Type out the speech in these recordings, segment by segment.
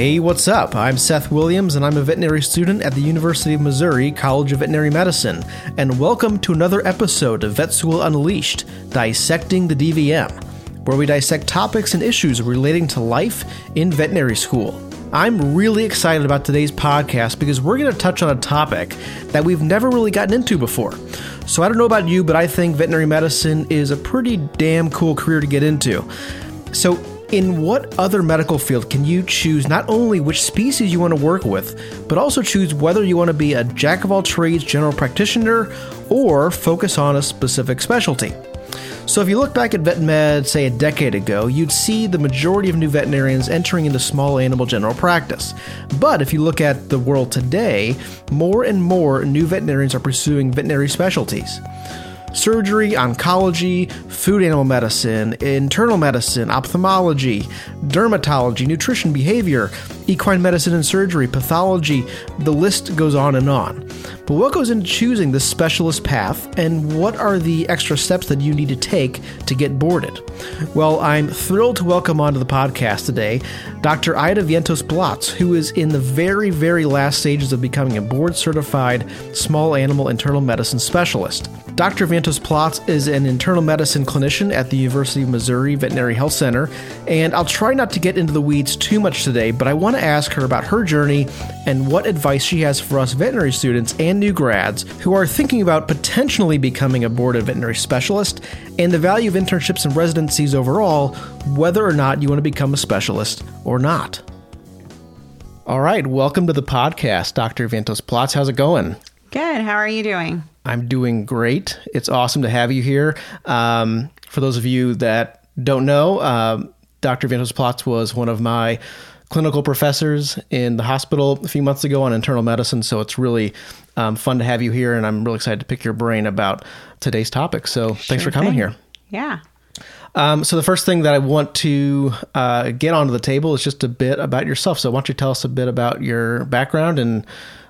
Hey, what's up? I'm Seth Williams, and I'm a veterinary student at the University of Missouri College of Veterinary Medicine. And welcome to another episode of Vet School Unleashed Dissecting the DVM, where we dissect topics and issues relating to life in veterinary school. I'm really excited about today's podcast because we're going to touch on a topic that we've never really gotten into before. So, I don't know about you, but I think veterinary medicine is a pretty damn cool career to get into. So, in what other medical field can you choose not only which species you want to work with, but also choose whether you want to be a jack of all trades general practitioner or focus on a specific specialty? So, if you look back at vet med, say a decade ago, you'd see the majority of new veterinarians entering into small animal general practice. But if you look at the world today, more and more new veterinarians are pursuing veterinary specialties surgery, oncology, food animal medicine, internal medicine, ophthalmology, dermatology, nutrition, behavior, equine medicine and surgery, pathology, the list goes on and on. But what goes into choosing this specialist path, and what are the extra steps that you need to take to get boarded? Well, I'm thrilled to welcome onto the podcast today Dr. Aida Vientos Platz, who is in the very, very last stages of becoming a board certified small animal internal medicine specialist. Dr. Vientos-Plotts is an internal medicine clinician at the University of Missouri Veterinary Health Center, and I'll try not to get into the weeds too much today, but I want to ask her about her journey and what advice she has for us veterinary students and new grads who are thinking about potentially becoming a boarded veterinary specialist and the value of internships and residencies overall, whether or not you want to become a specialist or not. All right, welcome to the podcast, Dr. Vientos-Plotts. How's it going? Good. How are you doing? I'm doing great. It's awesome to have you here. Um, for those of you that don't know, um, Dr. Vientos-Plotts was one of my clinical professors in the hospital a few months ago on internal medicine. So it's really um, fun to have you here, and I'm really excited to pick your brain about today's topic. So sure thanks for coming thing. here. Yeah. Um, so the first thing that I want to uh, get onto the table is just a bit about yourself. So why don't you tell us a bit about your background and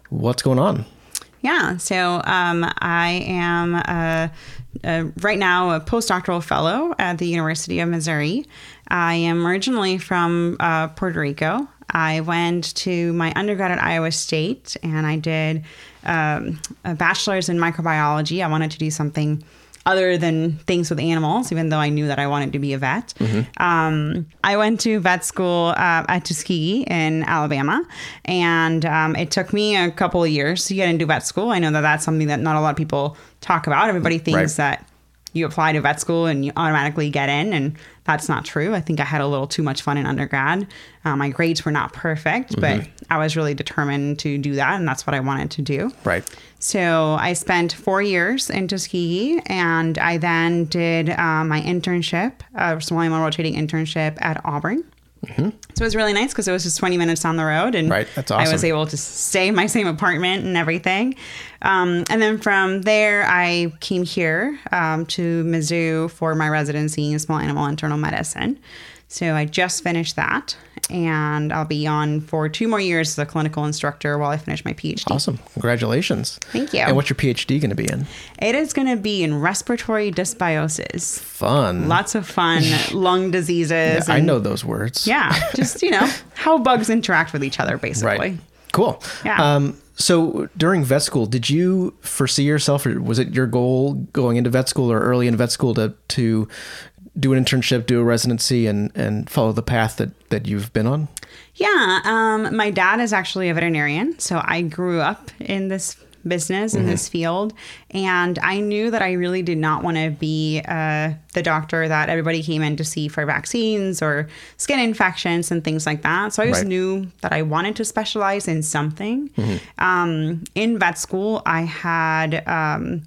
what's going on? Yeah. So um, I am a, a, right now a postdoctoral fellow at the University of Missouri. I am originally from uh, Puerto Rico. I went to my undergrad at Iowa State and I did um, a bachelor's in microbiology. I wanted to do something other than things with animals, even though I knew that I wanted to be a vet. Mm-hmm. Um, I went to vet school uh, at Tuskegee in Alabama, and um, it took me a couple of years to get into vet school. I know that that's something that not a lot of people talk about. Everybody thinks right. that you apply to vet school and you automatically get in, and that's not true. I think I had a little too much fun in undergrad. Uh, my grades were not perfect, mm-hmm. but I was really determined to do that, and that's what I wanted to do. Right. So I spent four years in Tuskegee, and I then did uh, my internship, a small animal rotating internship at Auburn. Mm-hmm. So it was really nice because it was just 20 minutes on the road, and right. That's awesome. I was able to stay in my same apartment and everything. Um, and then from there, I came here um, to Mizzou for my residency in small animal internal medicine. So I just finished that, and I'll be on for two more years as a clinical instructor while I finish my PhD. Awesome. Congratulations. Thank you. And what's your PhD going to be in? It is going to be in respiratory dysbiosis. Fun. Lots of fun lung diseases. Yeah, and, I know those words. Yeah. Just, you know, how bugs interact with each other, basically. Right. Cool. Yeah. Um, so during vet school, did you foresee yourself, or was it your goal going into vet school or early in vet school to to do an internship, do a residency, and and follow the path that that you've been on? Yeah, um, my dad is actually a veterinarian, so I grew up in this business in mm-hmm. this field and i knew that i really did not want to be uh, the doctor that everybody came in to see for vaccines or skin infections and things like that so i just right. knew that i wanted to specialize in something mm-hmm. um, in vet school i had um,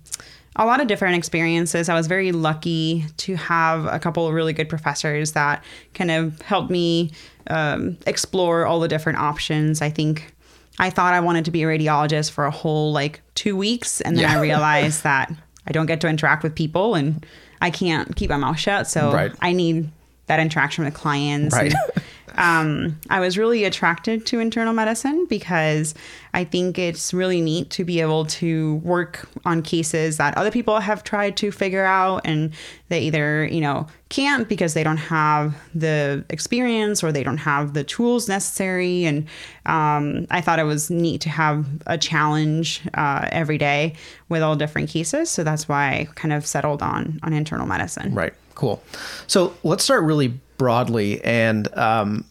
a lot of different experiences. I was very lucky to have a couple of really good professors that kind of helped me um, explore all the different options. I think I thought I wanted to be a radiologist for a whole like two weeks, and then yeah. I realized that I don't get to interact with people and I can't keep my mouth shut. So right. I need that interaction with clients. Right. Um, I was really attracted to internal medicine because I think it's really neat to be able to work on cases that other people have tried to figure out and they either, you know, can't because they don't have the experience or they don't have the tools necessary. And um, I thought it was neat to have a challenge uh, every day with all different cases. So that's why I kind of settled on on internal medicine. Right. Cool. So let's start really broadly, and um,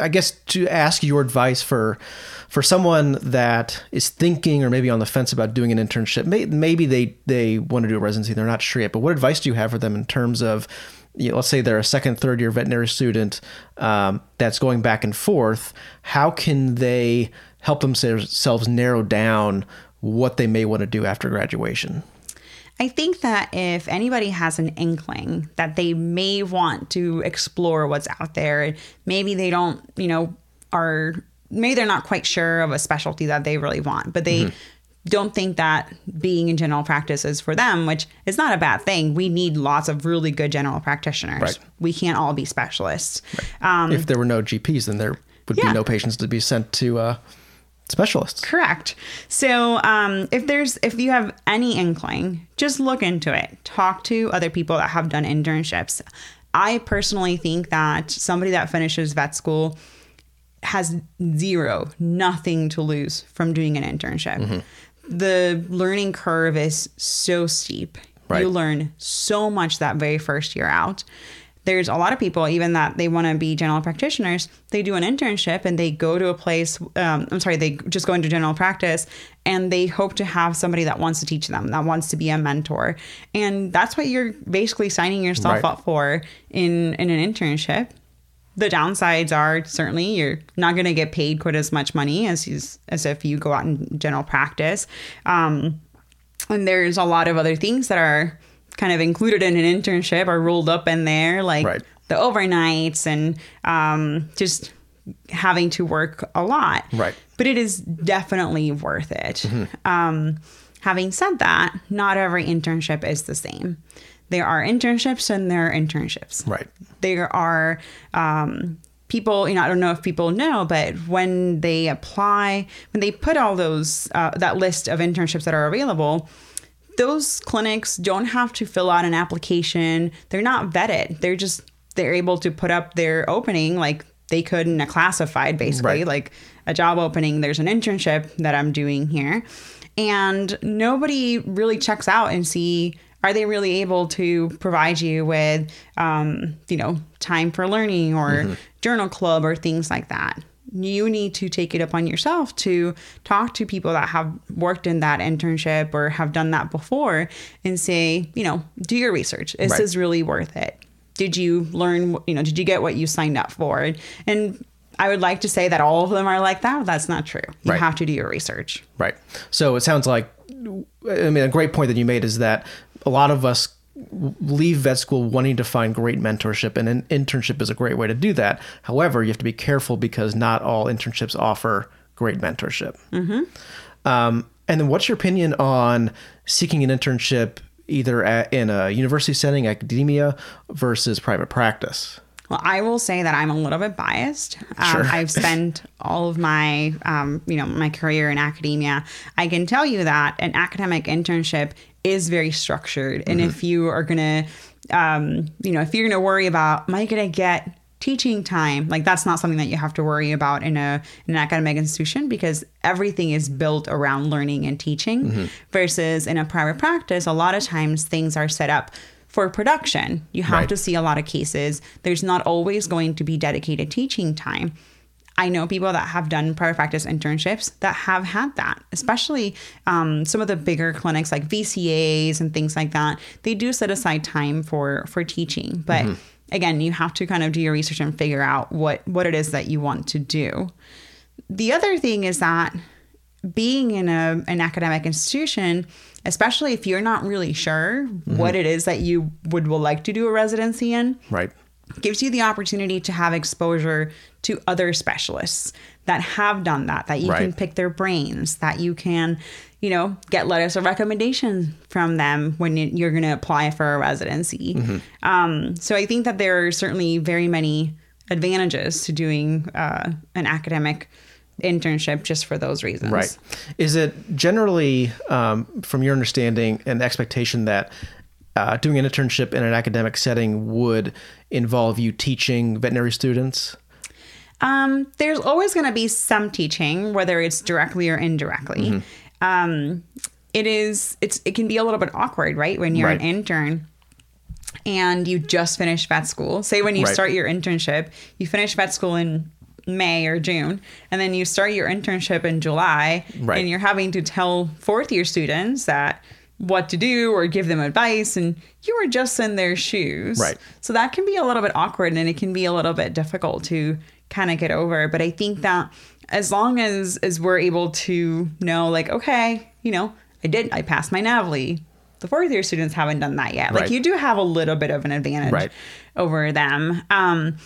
I guess to ask your advice for for someone that is thinking or maybe on the fence about doing an internship. May, maybe they they want to do a residency, they're not sure yet. But what advice do you have for them in terms of you know, let's say they're a second, third year veterinary student um, that's going back and forth. How can they help themselves narrow down what they may want to do after graduation? I think that if anybody has an inkling that they may want to explore what's out there, maybe they don't, you know, are maybe they're not quite sure of a specialty that they really want, but they mm-hmm. don't think that being in general practice is for them, which is not a bad thing. We need lots of really good general practitioners. Right. We can't all be specialists. Right. Um, if there were no GPs, then there would yeah. be no patients to be sent to uh, specialists. Correct. So um, if there's if you have any inkling, just look into it. Talk to other people that have done internships. I personally think that somebody that finishes vet school has zero, nothing to lose from doing an internship. Mm-hmm. The learning curve is so steep. Right. You learn so much that very first year out there's a lot of people even that they want to be general practitioners they do an internship and they go to a place um, i'm sorry they just go into general practice and they hope to have somebody that wants to teach them that wants to be a mentor. And that's what you're basically signing yourself right. up for in in an internship. The downsides are certainly you're not going to get paid quite as much money as as if you go out in general practice. Um, and there's a lot of other things that are kind of included in an internship are rolled up in there, like right. the overnights and um, just having to work a lot. Right. But it is definitely worth it. Mm-hmm. Um, having said that, not every internship is the same. There are internships and there are internships. Right. There are um, people, you know, I don't know if people know, but when they apply, when they put all those, uh, that list of internships that are available, those clinics don't have to fill out an application. They're not vetted. They're just they're able to put up their opening like they could in a classified basically, right. like a job opening. There's an internship that I'm doing here. And nobody really checks out and see are they really able to provide you with um, you know time for learning or mm-hmm. journal club or things like that you need to take it upon yourself to talk to people that have worked in that internship or have done that before and say, you know, do your research. This right. is really worth it. Did you learn, you know, did you get what you signed up for? And I would like to say that all of them are like that. That's not true. You right. have to do your research. Right. So it sounds like, I mean, a great point that you made is that a lot of us leave vet school wanting to find great mentorship, and an internship is a great way to do that. However, you have to be careful because not all internships offer great mentorship. Mm-hmm. Um, and then, what's your opinion on seeking an internship either at, in a university setting, academia, versus private practice? Well, I will say that I'm a little bit biased. Um, sure. I've spent all of my, um, you know, my career in academia. I can tell you that an academic internship is very structured. And mm-hmm. if you are going to, um, you know, if you're going to worry about, am I going to get teaching time? Like that's not something that you have to worry about in a in an academic institution because everything is built around learning and teaching. Mm-hmm. Versus in a private practice, a lot of times things are set up for production. You have right. to see a lot of cases. There's not always going to be dedicated teaching time. I know people that have done private practice internships that have had that, especially um, some of the bigger clinics like VCAs and things like that. They do set aside time for for teaching, but mm-hmm. again, you have to kind of do your research and figure out what what it is that you want to do. The other thing is that being in a, an academic institution, especially if you're not really sure mm-hmm. what it is that you would, would like to do a residency in, right gives you the opportunity to have exposure to other specialists that have done that, that you right. can pick their brains, that you can, you know, get letters of recommendation from them when you're going to apply for a residency. Mm-hmm. Um, so I think that there are certainly very many advantages to doing uh, an academic internship just for those reasons. Right. Is it generally, um, from your understanding, an expectation that uh, doing an internship in an academic setting would involve you teaching veterinary students? Um, there's always going to be some teaching, whether it's directly or indirectly. Mm-hmm. Um, it is. It's. It can be a little bit awkward, right, when you're Right. an intern and you just finished vet school. Say when you Right. start your internship, you finish vet school in May or June, and then you start your internship in July, Right. and you're having to tell fourth year students that what to do or give them advice and you were just in their shoes Right. so that can be a little bit awkward and it can be a little bit difficult to kind of get over but i think that as long as as we're able to know like okay you know i did i passed my NAVLE the fourth year students haven't done that yet like Right. you do have a little bit of an advantage Right. over them um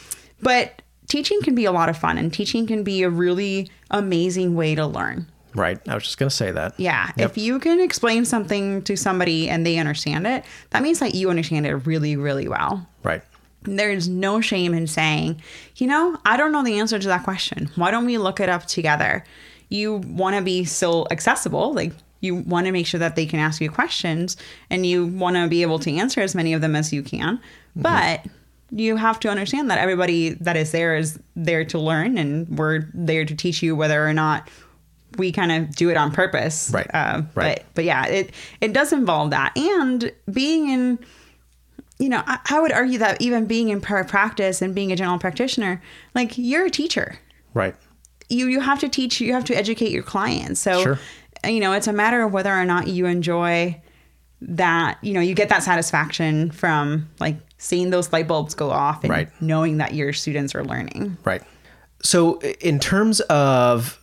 but teaching can be a lot of fun and teaching can be a really amazing way to learn Right. I was just going to say that. yeah. Yep. If you can explain something to somebody and they understand it, that means that you understand it really, really well. Right. There's no shame in saying, you know, I don't know the answer to that question. Why don't we look it up together? You want to be so accessible. Like, you want to make sure that they can ask you questions and you want to be able to answer as many of them as you can. Mm-hmm. But you have to understand that everybody that is there is there to learn and we're there to teach you whether or not we kind of do it on purpose. Right. Uh, Right. But but yeah, it it does involve that, and being in, you know, I, I would argue that even being in private practice and being a general practitioner, like you're a teacher. Right. You you have to teach. You have to educate your clients. So Sure. you know, it's a matter of whether or not you enjoy that. You know, you get that satisfaction from like seeing those light bulbs go off and Right. knowing that your students are learning. Right. So, in terms of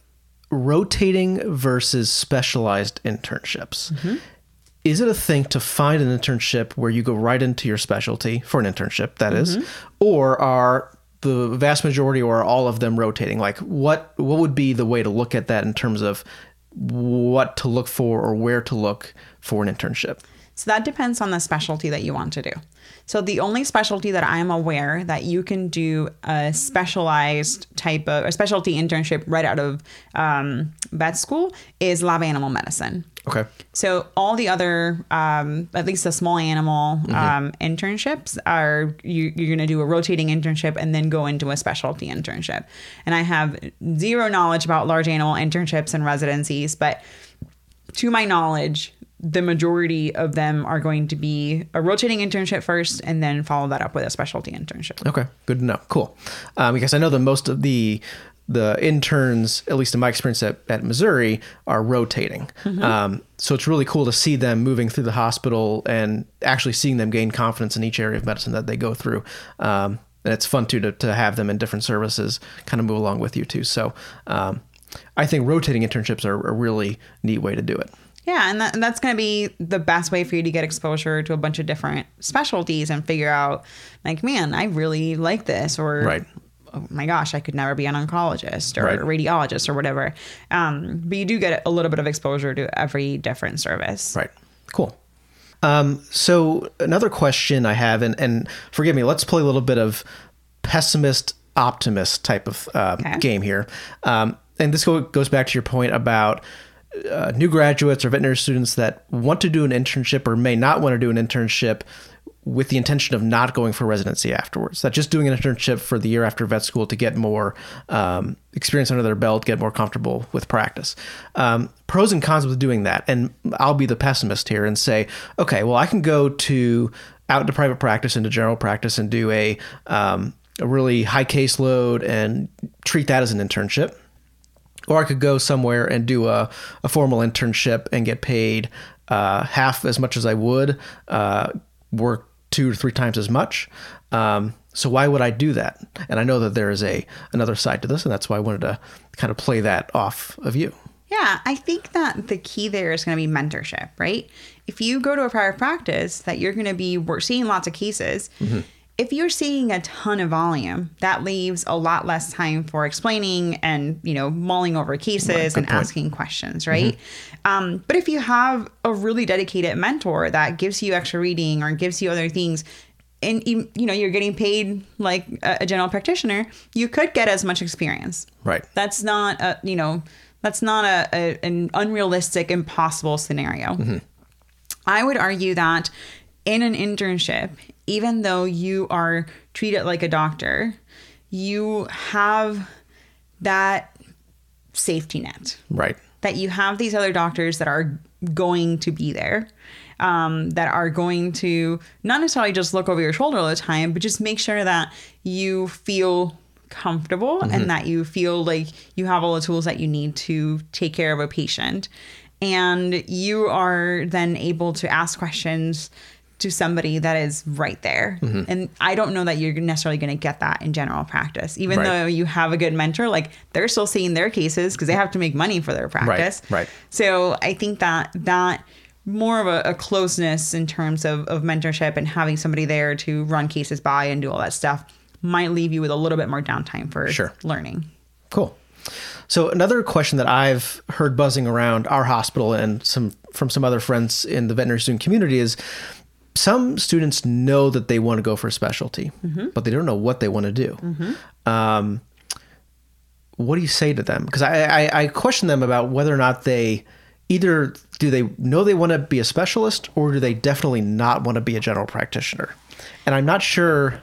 rotating versus specialized internships, mm-hmm. is it a thing to find an internship where you go right into your specialty for an internship, that is, mm-hmm. or are the vast majority or are all of them rotating? Like, what what would be the way to look at that in terms of what to look for or where to look for an internship? So that depends on the specialty that you want to do. So the only specialty that I'm aware that you can do a specialized type of a specialty internship right out of um, vet school is lab animal medicine. Okay. So all the other, um, at least the small animal um, internships are you, you're going to do a rotating internship and then go into a specialty internship. And I have zero knowledge about large animal internships and residencies, but to my knowledge, the majority of them are going to be a rotating internship first, and then follow that up with a specialty internship. Okay, good to know. Cool, um, because I know that most of the the interns, at least in my experience at, at Missouri, are rotating. Um, so it's really cool to see them moving through the hospital and actually seeing them gain confidence in each area of medicine that they go through. Um, and it's fun too to, to have them in different services kind of move along with you too. So um, I think rotating internships are a really neat way to do it. Yeah, and, that, and that's going to be the best way for you to get exposure to a bunch of different specialties and figure out, like, man, I really like this, or Right. oh my gosh, I could never be an oncologist or Right. a radiologist or whatever. Um, but you do get a little bit of exposure to every different service. Right. Cool. Um, so another question I have, and, and forgive me, let's play a little bit of pessimist optimist type of uh, Okay. game here. Um, and this go, goes back to your point about uh, new graduates or veterinary students that want to do an internship or may not want to do an internship with the intention of not going for residency afterwards. That just doing an internship for the year after vet school to get more um, experience under their belt, get more comfortable with practice. Um, pros and cons with doing that, and I'll be the pessimist here and say, okay, well, I can go to out into private practice into general practice and do a um, a really high caseload and treat that as an internship or I could go somewhere and do a, a formal internship and get paid uh, half as much as I would, uh, work two to three times as much. Um, so why would I do that? And I know that there is a another side to this, and that's why I wanted to kind of play that off of you. Yeah, I think that the key there is going to be mentorship, right? If you go to a private practice that you're going to be seeing lots of cases, if you're seeing a ton of volume, that leaves a lot less time for explaining and you know mulling over cases and point. asking questions, right? Um, but if you have a really dedicated mentor that gives you extra reading or gives you other things, and you you know you're getting paid like a, a general practitioner, you could get as much experience. Right. That's not a you know that's not a, a an unrealistic, impossible scenario. I would argue that in an internship, even though you are treated like a doctor, you have that safety net. Right. that you have these other doctors that are going to be there um, that are going to not necessarily just look over your shoulder all the time but just make sure that you feel comfortable and that you feel like you have all the tools that you need to take care of a patient. And you are then able to ask questions to somebody that is right there. Mm-hmm. And I don't know that you're necessarily going to get that in general practice. Even Right. though you have a good mentor, like they're still seeing their cases because they have to make money for their practice. right. So I think that that more of a, a closeness in terms of, of mentorship and having somebody there to run cases by and do all that stuff might leave you with a little bit more downtime for Sure. learning. Cool. So another question that I've heard buzzing around our hospital and some from some other friends in the veterinary student community is some students know that they want to go for a specialty, but they don't know what they want to do. Um, what do you say to them? Because I, I, I question them about whether or not they either do they know they want to be a specialist or do they definitely not want to be a general practitioner? And I'm not sure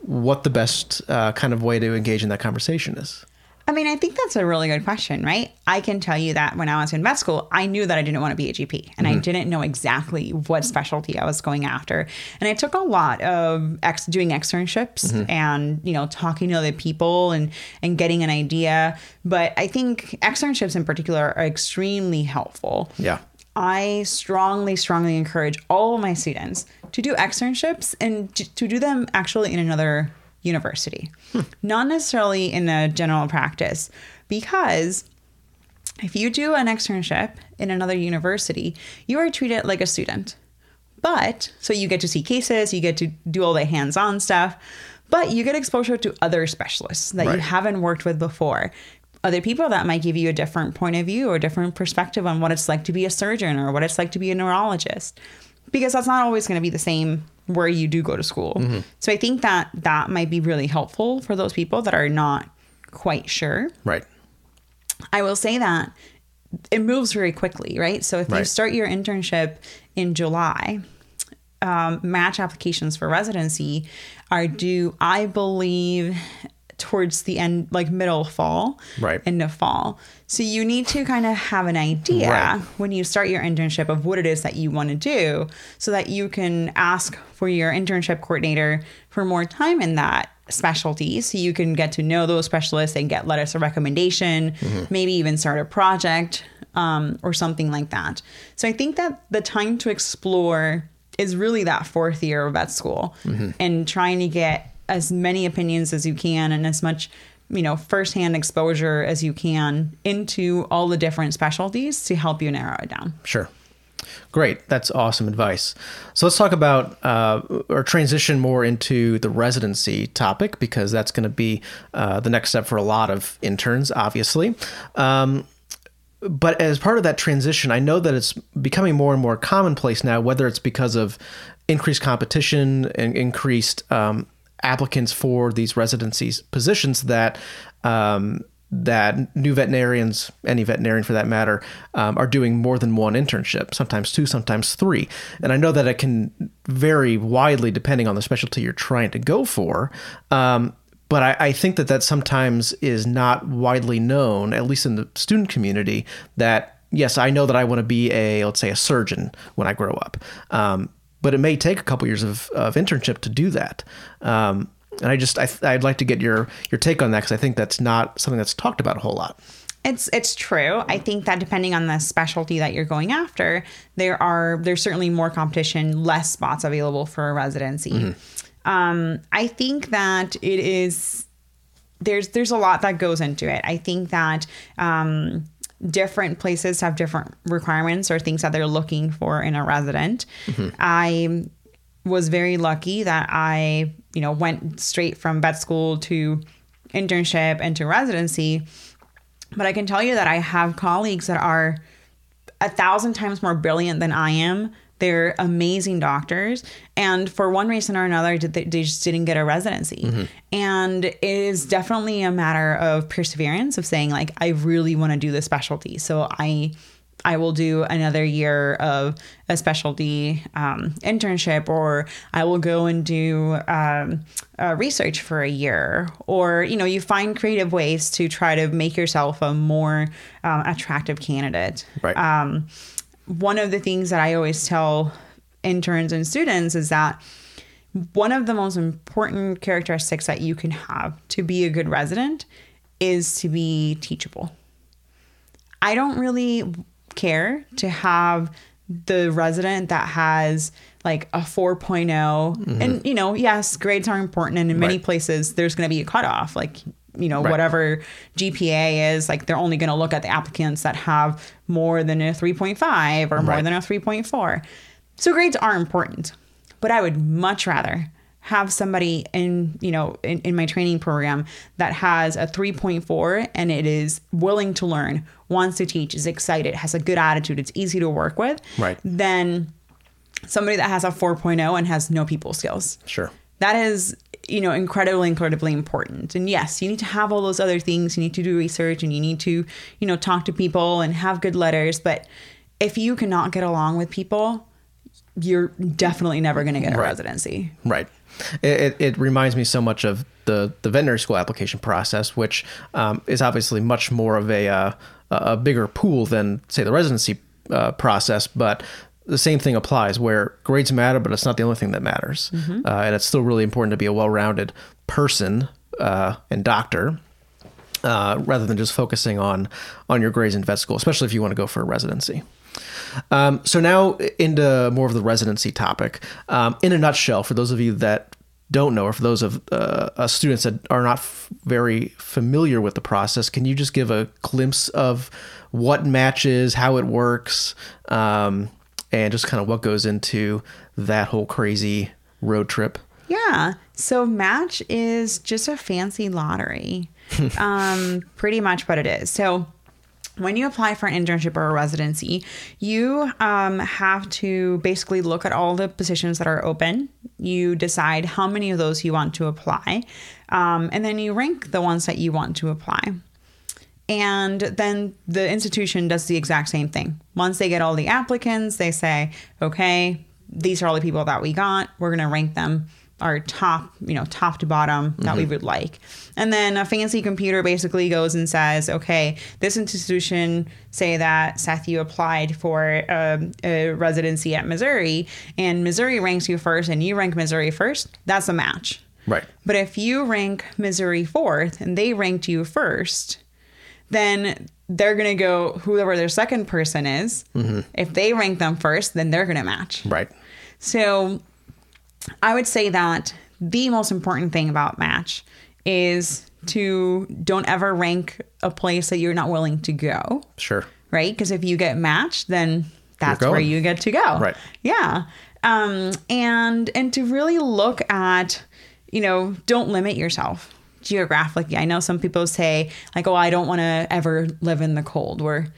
what the best uh, kind of way to engage in that conversation is. I mean, I think that's a really good question, right? I can tell you that when I was in med school, I knew that I didn't want to be a GP and I mm-hmm. didn't know exactly what specialty I was going after. And I took a lot of ex- doing externships mm-hmm. and, you know, talking to other people and, and getting an idea. But I think externships in particular are extremely helpful. Yeah. I strongly, strongly encourage all of my students to do externships and to do them actually in another university, not necessarily in a general practice, because if you do an externship in another university, you are treated like a student. But so you get to see cases, you get to do all the hands on stuff, but you get exposure to other specialists that Right. you haven't worked with before. Other people that might give you a different point of view or different perspective on what it's like to be a surgeon or what it's like to be a neurologist. Because that's not always going to be the same where you do go to school. So I think that that might be really helpful for those people that are not quite sure. Right. I will say that it moves very quickly, right? So if you start your internship in July, um, match applications for residency are due, I believe, towards the end, like middle fall, Right. of fall. So you need to kind of have an idea Right. when you start your internship of what it is that you want to do, so that you can ask for your internship coordinator for more time in that specialty so you can get to know those specialists and get letters of recommendation maybe even start a project um, or something like that so i think that the time to explore is really that fourth year of vet school and trying to get as many opinions as you can and as much you know firsthand exposure as you can into all the different specialties to help you narrow it down Sure. Great. That's awesome advice. So let's talk about uh, or transition more into the residency topic because that's going to be uh, the next step for a lot of interns, obviously. Um, but as part of that transition, I know that it's becoming more and more commonplace now, whether it's because of increased competition and increased um, applicants for these residencies positions that um, that new veterinarians, any veterinarian for that matter, um, are doing more than one internship, sometimes two, sometimes three. And I know that it can vary widely depending on the specialty you're trying to go for. Um, but I, I think that that sometimes is not widely known, at least in the student community, that yes, I know that I want to be a, let's say, a surgeon when I grow up. Um, but it may take a couple years of, of internship to do that. Um, and I just, I, I'd like to get your, your take on that because I think that's not something that's talked about a whole lot. It's it's true. I think that depending on the specialty that you're going after, there are there's certainly more competition, less spots available for a residency. Um, I think that it is there's there's a lot that goes into it. I think that um, different places have different requirements or things that they're looking for in a resident. Mm-hmm. I was very lucky that I, you know, went straight from vet school to internship and to residency. But I can tell you that I have colleagues that are a thousand times more brilliant than I am They're amazing doctors. And for one reason or another, they, just didn't get a residency. And it is definitely a matter of perseverance, of saying, like, I really want to do this specialty. So I. I will do another year of a specialty um, internship, or I will go and do um, uh, research for a year, or you know, you find creative ways to try to make yourself a more um, attractive candidate. Right. One of the things that I always tell interns and students is that one of the most important characteristics that you can have to be a good resident is to be teachable. I don't really care to have the resident that has like a 4.0 and mm-hmm. you know yes grades are important and in many Right. places there's going to be a cutoff like you know Right. whatever gpa is like they're only going to look at the applicants that have more than a 3.5 or more Right. than a 3.4 so grades are important but i would much rather have somebody in you know in, in my training program that has a 3.4 and it is willing to learn wants to teach is excited has a good attitude it's easy to work with Right. than somebody that has a 4.0 and has no people skills Sure. that is you know incredibly incredibly important and yes you need to have all those other things you need to do research and you need to you know talk to people and have good letters but if you cannot get along with people you're definitely never going to get a Right. residency Right. It, it, it reminds me so much of the, the veterinary school application process, which um, is obviously much more of a, uh, a bigger pool than, say, the residency uh, process. But the same thing applies where grades matter, but it's not the only thing that matters. Uh, and it's still really important to be a well rounded person uh, and doctor. Uh, rather than just focusing on on your grades in vet school, especially if you want to go for a residency. Um, so now into more of the residency topic. Um, in a nutshell, for those of you that don't know, or for those of uh, uh, students that are not f- very familiar with the process, can you just give a glimpse of what matches, how it works, um, and just kind of what goes into that whole crazy road trip? Yeah. So match is just a fancy lottery. um, pretty much what it is. So when you apply for an internship or a residency, you um, have to basically look at all the positions that are open. You decide how many of those you want to apply, um, and then you rank the ones that you want to apply. And then the institution does the exact same thing. Once they get all the applicants, they say, okay, these are all the people that we got. We're going to rank them our top, you know, top to bottom that we would like. And then a fancy computer basically goes and says, okay, this institution, say that Seth, you applied for um, a residency at Missouri, and Missouri ranks you first, and you rank Missouri first. That's a match. Right. But if you rank Missouri fourth and they ranked you first, then they're going to go whoever their second person is. If they rank them first, then they're going to match. Right. So I would say that the most important thing about match is to don't ever rank a place that you're not willing to go, Sure. right? Because if you get matched, then that's where you get to go. Right. Yeah. Um, and and to really look at, you know, don't limit yourself geographically. I know some people say like, oh, I don't want to ever live in the cold. Where,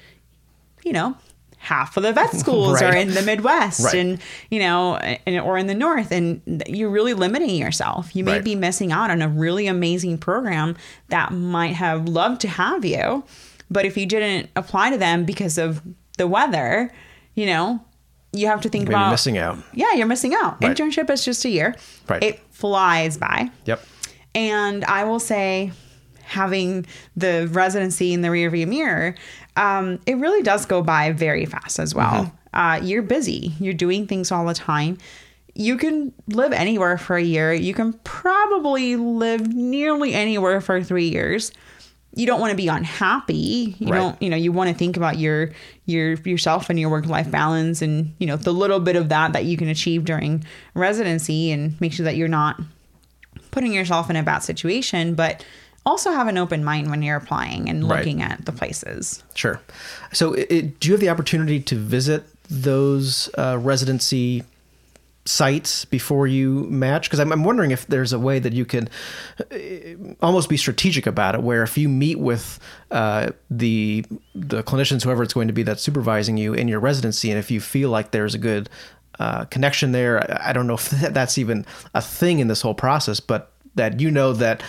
you know, half of the vet schools Right. are in the Midwest Right. and you know, and, or in the North, and you're really limiting yourself. You may Right. be missing out on a really amazing program that might have loved to have you, but if you didn't apply to them because of the weather, you know, you have to think Maybe about missing out. yeah, you're missing out. Internship is just a year. Right. It flies by. Yep. And I will say, having the residency in the rearview mirror, um, it really does go by very fast as well. Uh, you're busy, you're doing things all the time. You can live anywhere for a year. You can probably live nearly anywhere for three years. You don't want to be unhappy. You Right. don't, you know, you want to think about your your yourself and your work life balance, and you know the little bit of that that you can achieve during residency, and make sure that you're not putting yourself in a bad situation, but also have an open mind when you're applying and Right. looking at the places. Sure. So, it, it- do you have the opportunity to visit those uh, residency sites before you match? Because I'm, I'm wondering if there's a way that you can uh, almost be strategic about it, where if you meet with uh, the the clinicians, whoever it's going to be that's supervising you in your residency, and if you feel like there's a good uh, connection there. I, I don't know if that's even a thing in this whole process, but that you know that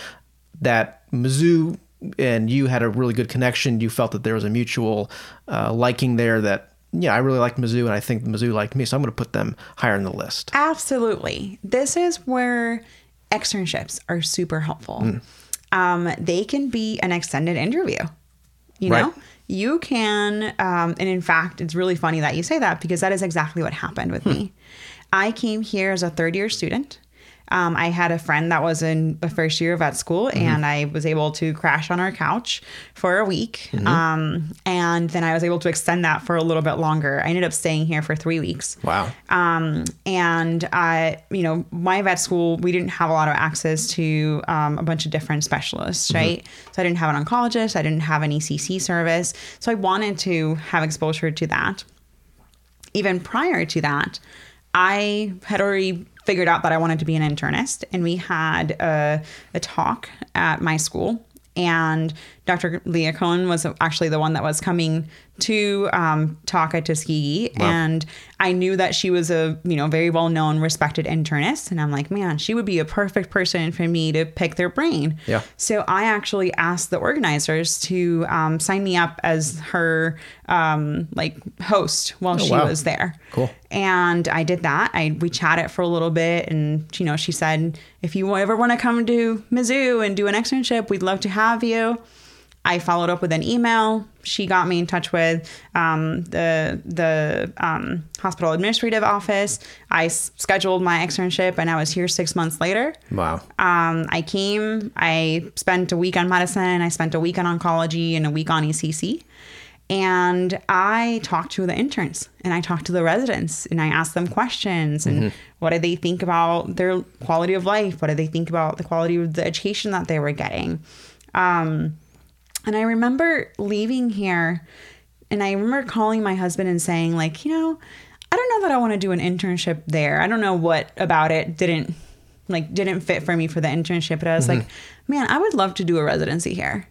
that Mizzou and you had a really good connection. You felt that there was a mutual uh, liking there. That yeah, I really liked Mizzou, and I think Mizzou liked me, so I'm going to put them higher in the list. Absolutely. This is where externships are super helpful. Mm. Um, they can be an extended interview. You know, Right. You can, um, and in fact, it's really funny that you say that because that is exactly what happened with me. I came here as a third year student. Um, I had a friend that was in the first year of vet school, and I was able to crash on her couch for a week. Um, and then I was able to extend that for a little bit longer. I ended up staying here for three weeks. Wow. Um, and I, you know, my vet school, we didn't have a lot of access to um, a bunch of different specialists, right? So I didn't have an oncologist, I didn't have an ECC service. So I wanted to have exposure to that. Even prior to that, I had already figured out that I wanted to be an internist, and we had a, a talk at my school. And Dr. Leah Cohn was actually the one that was coming to um, talk at Tuskegee, and I knew that she was a you know very well known, respected internist, and I'm like, man, she would be a perfect person for me to pick their brain. Yeah. So I actually asked the organizers to um, sign me up as her um, like host while she Oh, wow. was there. Cool. And I did that. I we chatted for a little bit, and you know, she said, if you ever want to come to Mizzou and do an externship, we'd love to have you. I followed up with an email. She got me in touch with um, the the um, hospital administrative office. I s- scheduled my externship, and I was here six months later. Wow. Um, I came, I spent a week on medicine, I spent a week on oncology, and a week on ECC. And I talked to the interns and I talked to the residents and I asked them questions and what did they think about their quality of life? What did they think about the quality of the education that they were getting? Um, and I remember leaving here and I remember calling my husband and saying, like, you know, I don't know that I want to do an internship there. I don't know what about it didn't like didn't fit for me for the internship, but I was like, man, I would love to do a residency here.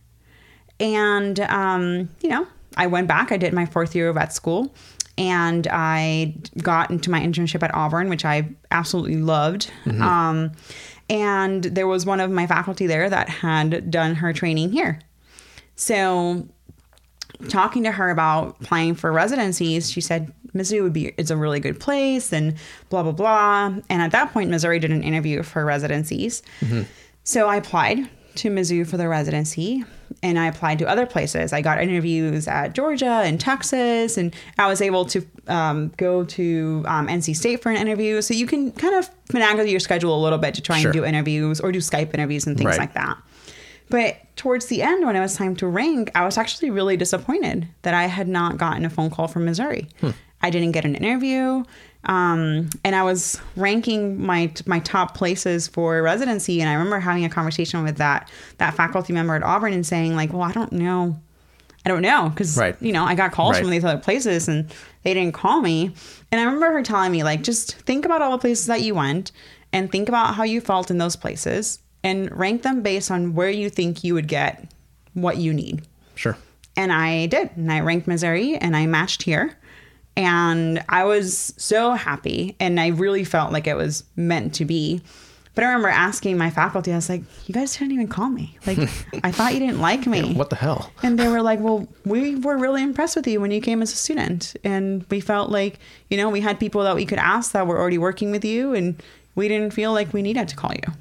And um, you know, I went back, I did my fourth year of vet school, and I got into my internship at Auburn, which I absolutely loved. Um, and there was one of my faculty there that had done her training here. So talking to her about applying for residencies, she said Missouri would be it's a really good place and blah blah blah. And at that point, Missouri did an interview for residencies. So I applied to Mizzou for the residency and I applied to other places. I got interviews at Georgia and Texas, and I was able to um, go to um, NC State for an interview. So you can kind of finagle your schedule a little bit to try Sure. and do interviews or do Skype interviews and things Right. like that. But towards the end, when it was time to rank, I was actually really disappointed that I had not gotten a phone call from Missouri. I didn't get an interview. Um, and I was ranking my my top places for residency, and I remember having a conversation with that that faculty member at Auburn and saying like, "Well, I don't know, I don't know," because Right. you know I got calls Right. from these other places and they didn't call me. And I remember her telling me like, just think about all the places that you went and think about how you felt in those places and rank them based on where you think you would get what you need. Sure. And I did. And I ranked Missouri and I matched here. And I was so happy. And I really felt like it was meant to be. But I remember asking my faculty, I was like, you guys didn't even call me. Like, I thought you didn't like me. What the hell? And they were like, well, we were really impressed with you when you came as a student. And we felt like, you know, we had people that we could ask that were already working with you. And we didn't feel like we needed to call you.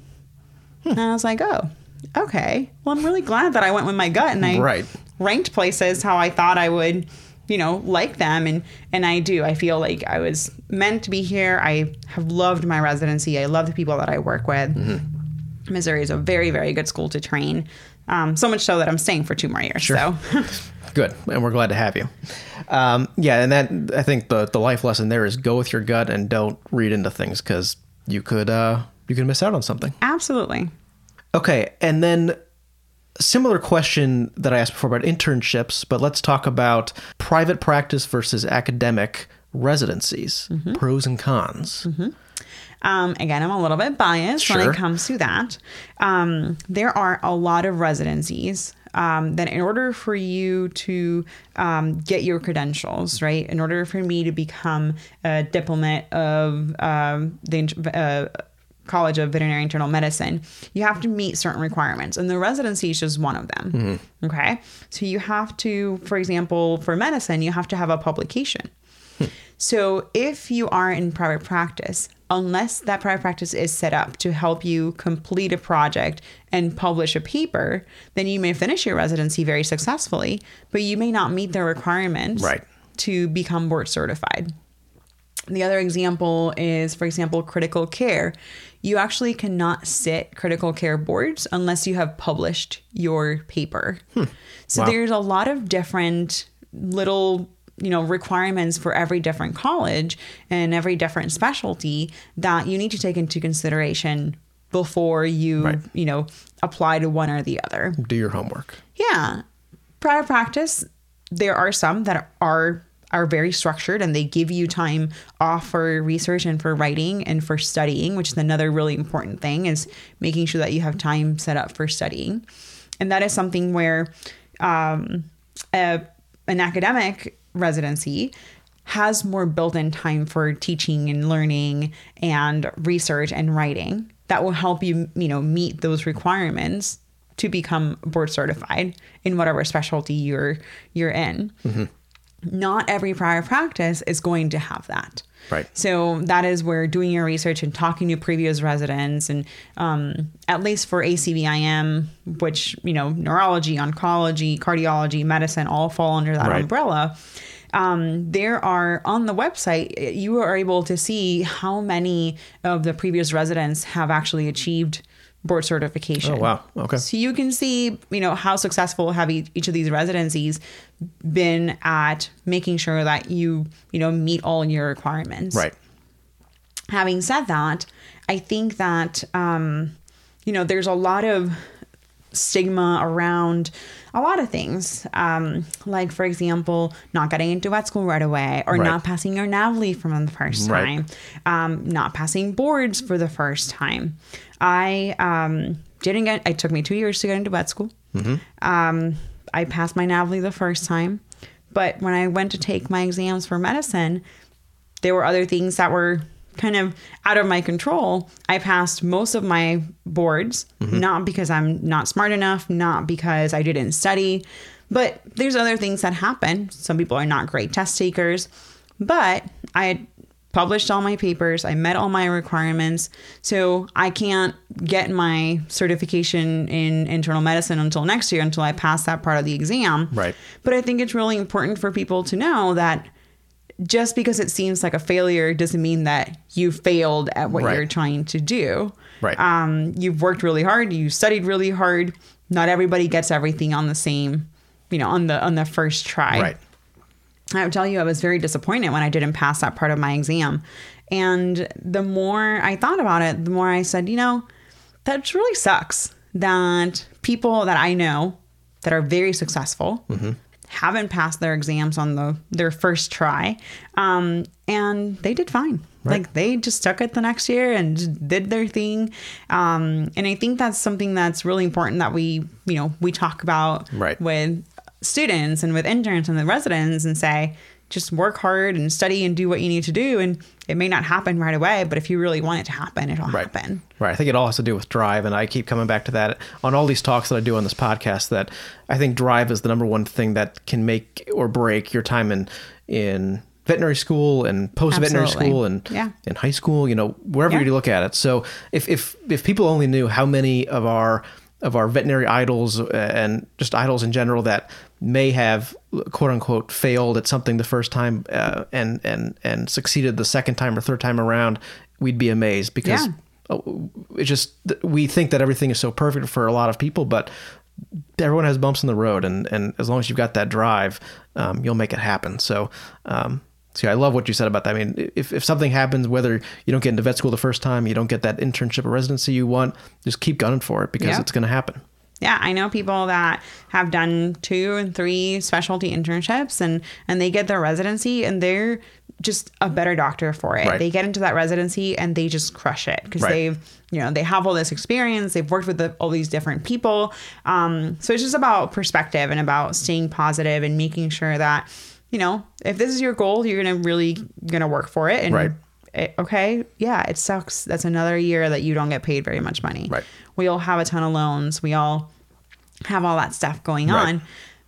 And I was like, oh, okay. Well, I'm really glad that I went with my gut and I Right. ranked places how I thought I would, you know, like them. And, and I do. I feel like I was meant to be here. I have loved my residency. I love the people that I work with. Missouri is a very, very good school to train. Um, so much so that I'm staying for two more years. So Good, and we're glad to have you. Um, yeah, and that I think the the life lesson there is go with your gut and don't read into things because you could uh, you could miss out on something. absolutely. Okay, and then similar question that I asked before about internships, but let's talk about private practice versus academic residencies, pros and cons. Um, again, I'm a little bit biased when it comes to that. Um, there are a lot of residencies um, then in order for you to um, get your credentials, right, in order for me to become a diplomate of um, the uh, College of Veterinary Internal Medicine, you have to meet certain requirements, and the residency is just one of them. Mm-hmm. Okay, so you have to, for example, for medicine, you have to have a publication. So if you are in private practice, unless that private practice is set up to help you complete a project and publish a paper, then you may finish your residency very successfully, but you may not meet the requirements right. to become board certified. The other example is, for example, critical care. You actually cannot sit critical care boards unless you have published your paper. Hmm. So wow. there's a lot of different little you know requirements for every different college and every different specialty that you need to take into consideration before you right. you know apply to one or the other do your homework yeah private practice there are some that are are very structured and they give you time off for research and for writing and for studying which is another really important thing is making sure that you have time set up for studying and that is something where um, a, an academic residency has more built-in time for teaching and learning and research and writing that will help you you know meet those requirements to become board certified in whatever specialty you're you're in mm-hmm. Not every prior practice is going to have that Right. So that is where doing your research and talking to previous residents, and um, at least for ACVIM, which you know, neurology, oncology, cardiology, medicine, all fall under that right. umbrella. Um, there are on the website, you are able to see how many of the previous residents have actually achieved board certification. Oh wow. Okay. So you can see, you know, how successful have each of these residencies been at making sure that you, you know, meet all your requirements. Right. Having said that, I think that um, you know, there's a lot of stigma around a lot of things. Um, like, for example, not getting into vet school right away, or right. not passing your NAVLE from the first time, um, not passing boards for the first time. I um, didn't get. It took me two years to get into vet school. Mm-hmm. Um, I passed my NAVLE the first time, but when I went to take my exams for medicine, there were other things that were kind of out of my control. I passed most of my boards, mm-hmm. not because I'm not smart enough, not because I didn't study, but there's other things that happen. Some people are not great test takers, but I published all my papers, I met all my requirements. So I can't get my certification in internal medicine until next year until I pass that part of the exam. Right. But I think it's really important for people to know that just because it seems like a failure doesn't mean that you failed at what right. you're trying to do. Right. Um, you've worked really hard, you studied really hard. Not everybody gets everything on the same, you know, on the on the first try. Right. I would tell you I was very disappointed when I didn't pass that part of my exam. And the more I thought about it, the more I said, you know, that really sucks that people that I know that are very successful mm-hmm haven't passed their exams on the their first try, um, and they did fine. Right. Like they just stuck it the next year and did their thing. Um, and I think that's something that's really important that we you know we talk about right. with students and with interns and the residents and say just work hard and study and do what you need to do. And it may not happen right away, but if you really want it to happen, it'll right. happen. Right. I think it all has to do with drive. And I keep coming back to that on all these talks that I do on this podcast that I think drive is the number one thing that can make or break your time in, in veterinary school and post veterinary school and yeah. in high school, you know, wherever yeah. you look at it. So if, if, if people only knew how many of our, of our veterinary idols uh, and just idols in general that may have quote unquote failed at something the first time uh, and and and succeeded the second time or third time around, we'd be amazed because yeah. Oh, it just we think that everything is so perfect for a lot of people, but everyone has bumps in the road, and and as long as you've got that drive, um, you'll make it happen. So. Um, so I love what you said about that. I mean, if, if something happens, whether you don't get into vet school the first time, you don't get that internship or residency you want, just keep gunning for it because yeah. it's going to happen yeah, I know people that have done two and three specialty internships and and they get their residency and they're just a better doctor for it. Right. They get into that residency and they just crush it because Right. they've, you know, they have all this experience. They've worked with the, all these different people. Um, so it's just about perspective and about staying positive and making sure that, you know, if this is your goal, you're gonna really gonna work for it. And Right. it- okay, yeah, it sucks. That's another year that you don't get paid very much money. Right. We all have a ton of loans. We all have all that stuff going Right. on.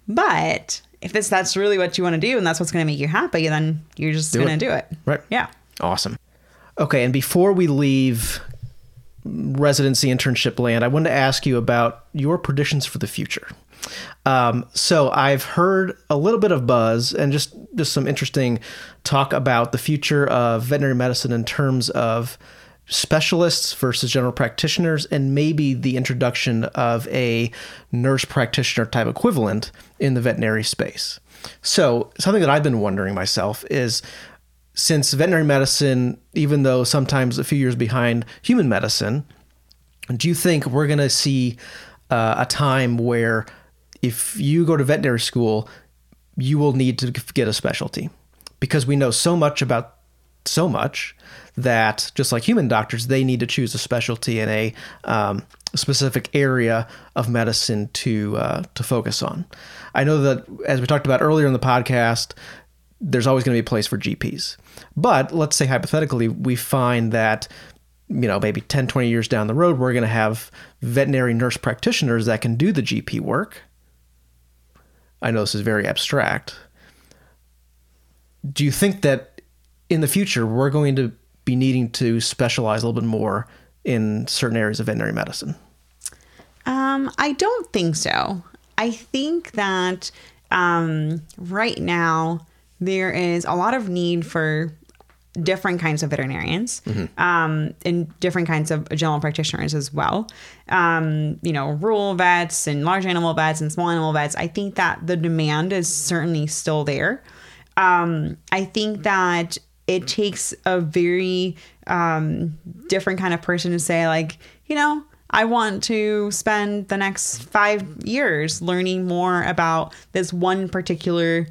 But if this that's really what you want to do and that's what's going to make you happy, then you're just going to do it. Right. Yeah. Awesome. Okay, and before we leave residency internship land, I wanted to ask you about your predictions for the future. Um, so I've heard a little bit of buzz and just just some interesting talk about the future of veterinary medicine in terms of specialists versus general practitioners and maybe the introduction of a nurse practitioner type equivalent in the veterinary space. So something that I've been wondering myself is since veterinary medicine, even though sometimes a few years behind human medicine, do you think we're going to see uh, a time where if you go to veterinary school, you will need to get a specialty? Because we know so much about so much that just like human doctors, they need to choose a specialty in a um, specific area of medicine to uh, to focus on. I know that as we talked about earlier in the podcast, there's always going to be a place for GPs. But let's say hypothetically, we find that, you know, maybe 10, 20 years down the road, we're going to have veterinary nurse practitioners that can do the GP work. I know this is very abstract. Do you think that in the future, we're going to be needing to specialize a little bit more in certain areas of veterinary medicine? Um, I don't think so. I think that um, right now there is a lot of need for different kinds of veterinarians um, and different kinds of general practitioners as well. Um, you know, rural vets and large animal vets and small animal vets. I think that the demand is certainly still there. Um, I think that it takes a very um, different kind of person to say, like, you know, I want to spend the next five years learning more about this one particular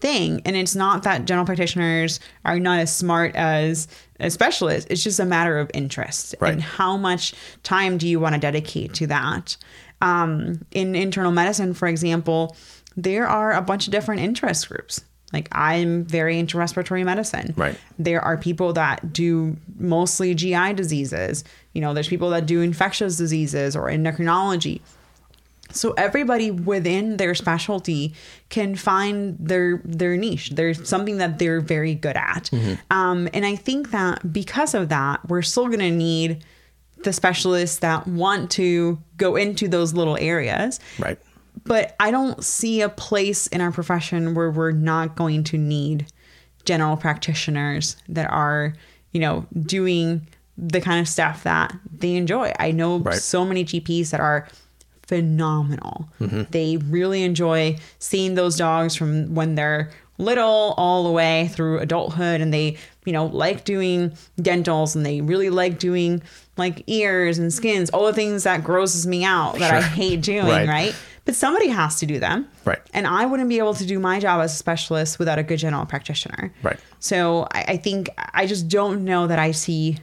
thing. And it's not that general practitioners are not as smart as a specialist. It's just a matter of interest Right. and how much time do you want to dedicate to that. Um, in internal medicine, for example, there are a bunch of different interest groups. Like I'm very into respiratory medicine. Right. There are people that do mostly GI diseases. You know, there's people that do infectious diseases or endocrinology. So everybody within their specialty can find their their niche. There's something that they're very good at, um, and I think that because of that, we're still going to need the specialists that want to go into those little areas. Right. But I don't see a place in our profession where we're not going to need general practitioners that are, you know, doing the kind of stuff that they enjoy. I know Right. so many GPs that are phenomenal. Mm-hmm. They really enjoy seeing those dogs from when they're little all the way through adulthood and they, you know, like doing dentals and they really like doing like ears and skins, all the things that grosses me out that I hate doing, Right. right? But somebody has to do them. Right. And I wouldn't be able to do my job as a specialist without a good general practitioner. Right. So I, I think I just don't know that I see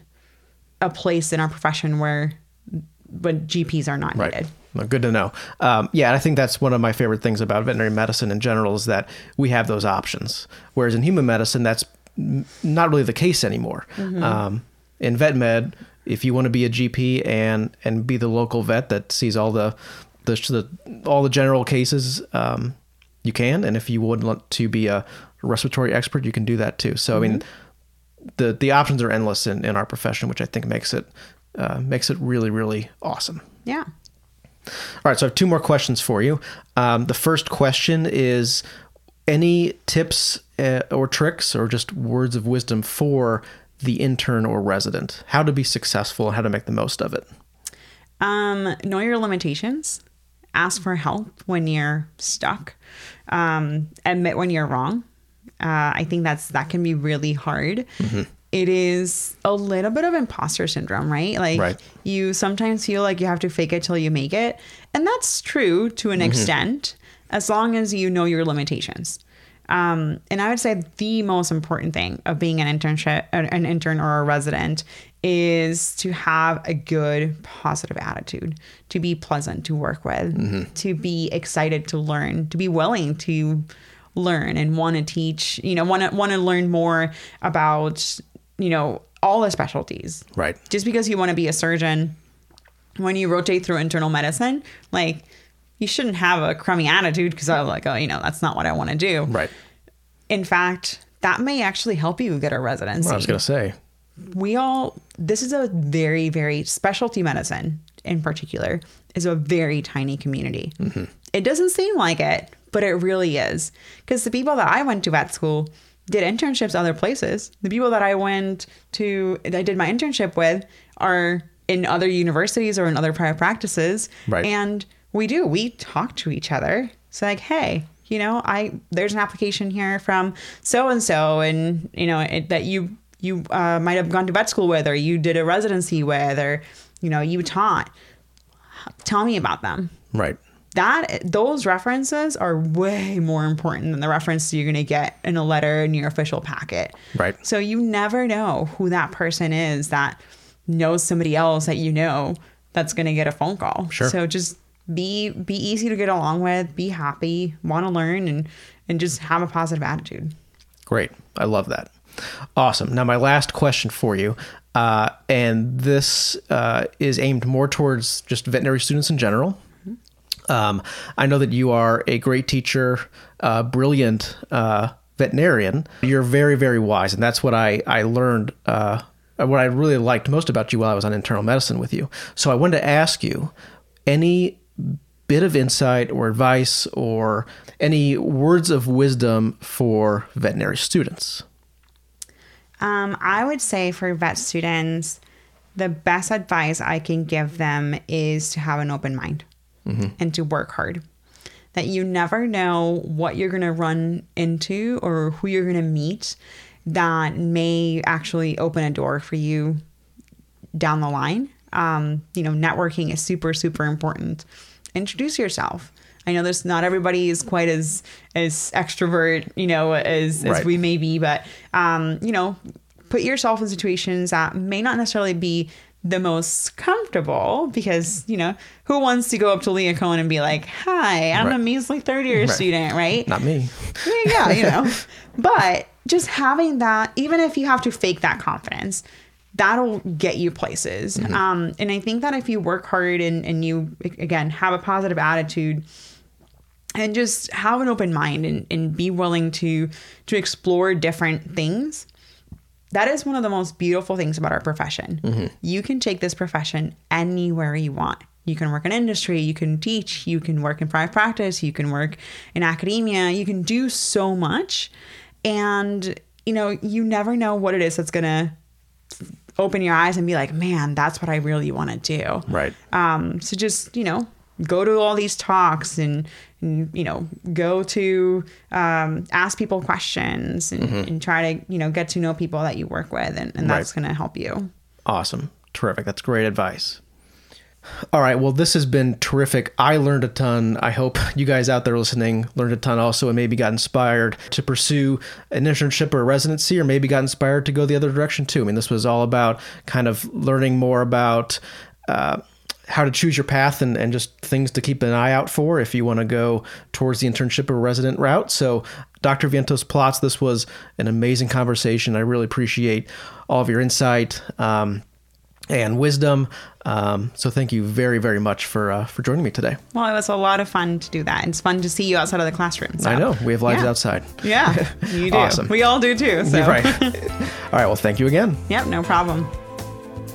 a place in our profession where when GPs are not Right. needed. Well, good to know. Um, yeah, and I think that's one of my favorite things about veterinary medicine in general is that we have those options. Whereas in human medicine, that's not really the case anymore. Um, in vet med, if you want to be a GP and and be the local vet that sees all the the, the all the general cases, um, you can. And if you would want to be a respiratory expert, you can do that too. So I mean, the the options are endless in, in our profession, which I think makes it uh, makes it really really awesome. Yeah. All right, so I have two more questions for you. Um, the first question is any tips uh, or tricks or just words of wisdom for the intern or resident? How to be successful and how to make the most of it? Um, know your limitations. Ask for help when you're stuck. Um, admit when you're wrong. Uh, I think that's that can be really hard. It is a little bit of imposter syndrome, right? Like Right. you sometimes feel like you have to fake it till you make it, and that's true to an extent, as long as you know your limitations. Um, and I would say the most important thing of being an internship, an intern or a resident is to have a good positive attitude, to be pleasant to work with, mm-hmm. to be excited to learn, to be willing to learn and want to teach, you know, want to want to learn more about, you know, all the specialties. Right. Just because you want to be a surgeon when you rotate through internal medicine, like you shouldn't have a crummy attitude because I'm like, oh, you know, that's not what I want to do. Right. In fact, that may actually help you get a residency. Well, I was going to say we all this is a very very specialty medicine in particular is a very tiny community. Mm-hmm. it doesn't seem like it but it really is. Because the people that i went to vet school did internships other places. The people that i went to i did my internship with are in other universities or in other private practices. Right. and we do we talk to each other. It's like hey you know i there's an application here from so and so and you know it, that you you uh, might have gone to vet school with or you did a residency with or you know you taught. Tell me about them. Right. That those references are way more important than the reference you're going to get in a letter in your official packet. Right. So you never know who that person is that knows somebody else that you know that's going to get a phone call. Sure. So just be be easy to get along with be happy want to learn and and just have a positive attitude. Great. I love that Awesome. Now, my last question for you, uh, and this uh, is aimed more towards just veterinary students in general. Um, I know that you are a great teacher, uh, brilliant uh, veterinarian. You're very, very wise, and that's what I I learned. Uh, what I really liked most about you while I was on internal medicine with you. So I wanted to ask you any bit of insight or advice or any words of wisdom for veterinary students. Um, I would say for vet students, the best advice I can give them is to have an open mind mm-hmm. and to work hard. That you never know what you're going to run into or who you're going to meet that may actually open a door for you down the line. Um, you know, networking is super, super important. Introduce yourself. I know there's not everybody is quite as as extrovert, you know, as as we may be, but um, you know, put yourself in situations that may not necessarily be the most comfortable because you know who wants to go up to Leah Cohn and be like, "Hi, I'm right. a measly third year right. student," right? Not me. yeah, you know, but just having that, even if you have to fake that confidence, that'll get you places. Mm-hmm. Um, and I think that if you work hard and and you again have a positive attitude and just have an open mind and, and be willing to to explore different things. That is one of the most beautiful things about our profession. Mm-hmm. you can take this profession anywhere you want. You can work in industry you can teach you can work in private practice you can work in academia you can do so much. And you know you never know what it is that's gonna open your eyes and be like man that's what i really want to do. Right. Um so just you know go to all these talks and, and you know go to um, ask people questions and, mm-hmm. and, try to you know get to know people that you work with and, and that's right. going to help you. Awesome. Terrific. That's great advice. All right. Well this has been terrific. I learned a ton. I hope you guys out there listening learned a ton also and maybe got inspired to pursue an internship or a residency or maybe got inspired to go the other direction too. I mean this was all about kind of learning more about uh, how to choose your path and, and just things to keep an eye out for if you want to go towards the internship or resident route. So, Dr. Vientos-Plotts, this was an amazing conversation. I really appreciate all of your insight um, and wisdom. Um, so, thank you very, very much for uh, for joining me today. Well, it was a lot of fun to do that. It's fun to see you outside of the classroom. So. I know we have lives yeah. outside. Yeah, you do. awesome. We all do too. So. Right. all right. Well, thank you again. Yep. No problem.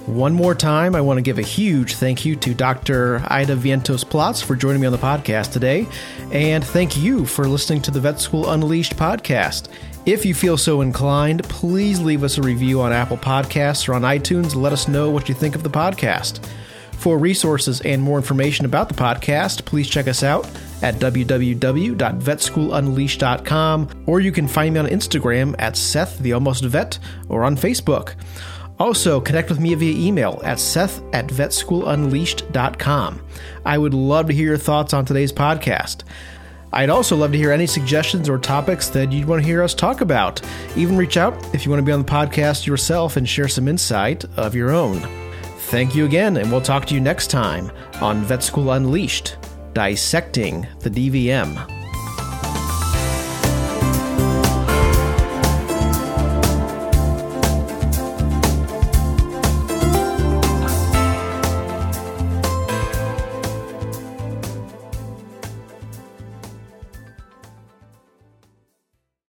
One more time, I want to give a huge thank you to Dr. Aida Vientos-Plotts for joining me on the podcast today. And thank you for listening to the Vet School Unleashed podcast. If you feel so inclined, please leave us a review on Apple Podcasts or on iTunes. Let us know what you think of the podcast. For resources and more information about the podcast, please check us out at www.vetschoolunleashed.com or you can find me on Instagram at Seth the Almost Vet or on Facebook. Also, connect with me via email at seth at vetschoolunleashed.com. I would love to hear your thoughts on today's podcast. I'd also love to hear any suggestions or topics that you'd want to hear us talk about. Even reach out if you want to be on the podcast yourself and share some insight of your own. Thank you again, and we'll talk to you next time on Vet School Unleashed Dissecting the DVM.